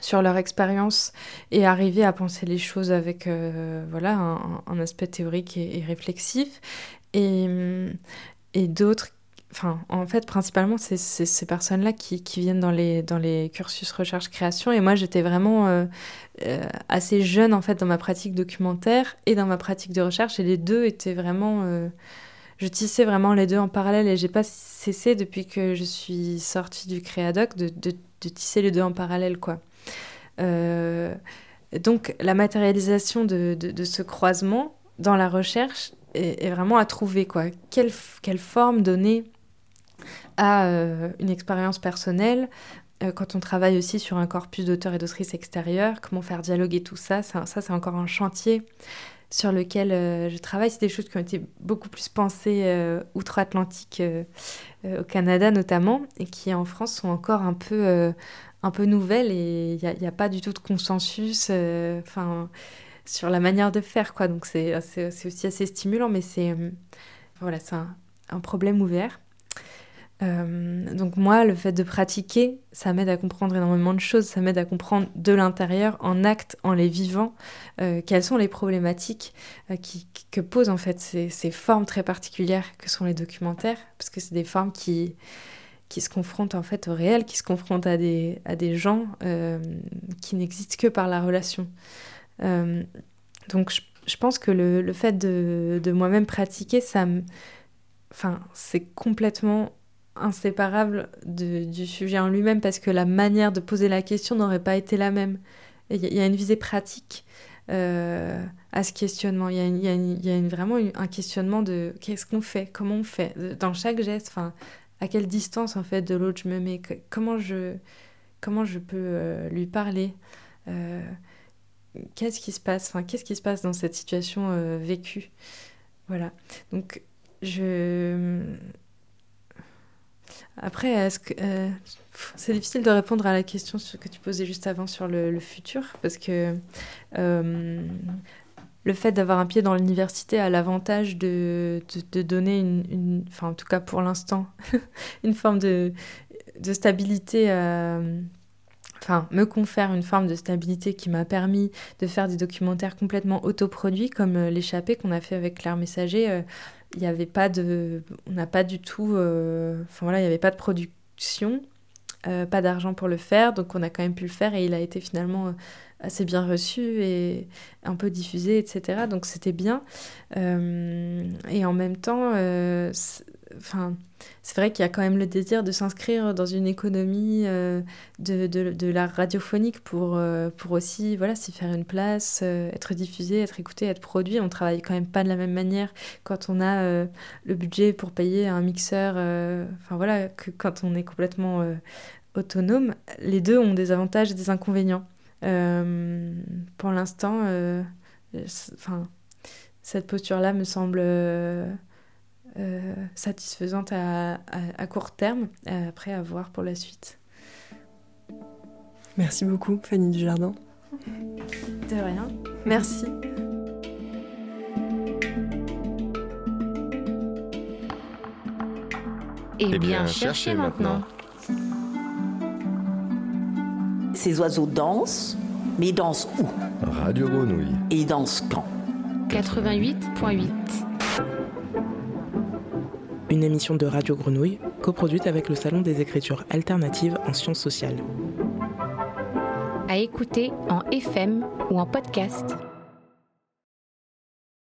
sur leur expérience et arriver à penser les choses avec euh, voilà un, aspect théorique et, réflexif et, et d'autres enfin en fait principalement c'est ces personnes là qui, viennent dans les cursus recherche création et moi j'étais vraiment euh, euh, assez jeune en fait dans ma pratique documentaire et dans ma pratique de recherche et les deux étaient vraiment je tissais vraiment les deux en parallèle et j'ai pas cessé depuis que je suis sortie du créadoc de, tisser les deux en parallèle quoi euh, donc la matérialisation de, ce croisement dans la recherche est, vraiment à trouver. Quoi. Quelle forme donner à euh, une expérience personnelle euh, quand on travaille aussi sur un corpus d'auteurs et d'autrices extérieurs, comment faire dialoguer tout ça, ça, c'est encore un chantier sur lequel je travaille. C'est des choses qui ont été beaucoup plus pensées outre-Atlantique, au Canada notamment, et qui en France sont encore un peu, un peu nouvelle et il n'y a, pas du tout de consensus euh, sur la manière de faire. Quoi. Donc c'est aussi assez stimulant, mais c'est euh, voilà, un, un, problème ouvert. Euh, donc moi, le fait de pratiquer, ça m'aide à comprendre énormément de choses, ça m'aide à comprendre de l'intérieur, en acte, en les vivant, quelles sont les problématiques qui, que posent en fait ces, ces, formes très particulières que sont les documentaires, parce que c'est des formes qui, qui se confrontent en fait au réel, qui se confrontent à des, à des gens euh, qui n'existent que par la relation. Euh, donc je, pense que le, le fait de, de moi-même pratiquer, ça. Enfin, c'est complètement inséparable du sujet en lui-même parce que la manière de poser la question n'aurait pas été la même. Il y, a une visée pratique euh, à ce questionnement. Il y a, vraiment un questionnement de qu'est-ce qu'on fait, comment on fait, dans chaque geste. Enfin, à quelle distance en fait de l'autre je me mets, comment je, comment je peux euh, lui parler, euh, qu'est-ce qui se passe, enfin qu'est-ce qui se passe dans cette situation vécue, voilà. Donc je après, que c'est difficile de répondre à la question que tu posais juste avant sur le, futur parce que le fait d'avoir un pied dans l'université a l'avantage de, de, donner une, enfin en tout cas pour l'instant, une forme de, de stabilité, euh, enfin me confère une forme de stabilité qui m'a permis de faire des documentaires complètement autoproduits comme euh, l'échappée qu'on a fait avec Claire Messager. Euh, il n'y avait pas de, on n'a pas du tout, enfin voilà, il n'y avait pas de production, pas d'argent pour le faire, donc on a quand même pu le faire et il a été finalement assez bien reçu et un peu diffusé, etc. Donc c'était bien. Euh, et en même temps, euh, enfin, c'est vrai qu'il y a quand même le désir de s'inscrire dans une économie euh, de, de, de, l'art radiophonique pour, pour aussi voilà, s'y faire une place, être diffusé, être écouté, être produit. On travaille quand même pas de la même manière quand on a le budget pour payer un mixeur, enfin voilà, que quand on est complètement autonome. Les deux ont des avantages et des inconvénients. Euh, pour l'instant, euh, cette posture-là me semble satisfaisante à, à, court terme, après à voir pour la suite. Merci beaucoup, Fanny Dujardin. De rien. Merci. Eh, eh bien, cherchez maintenant. Ces oiseaux dansent, mais ils dansent où? Radio Grenouille. Et ils dansent quand? 88.8. Une émission de Radio Grenouille, coproduite avec le Salon des écritures alternatives en sciences sociales. À écouter en FM ou en podcast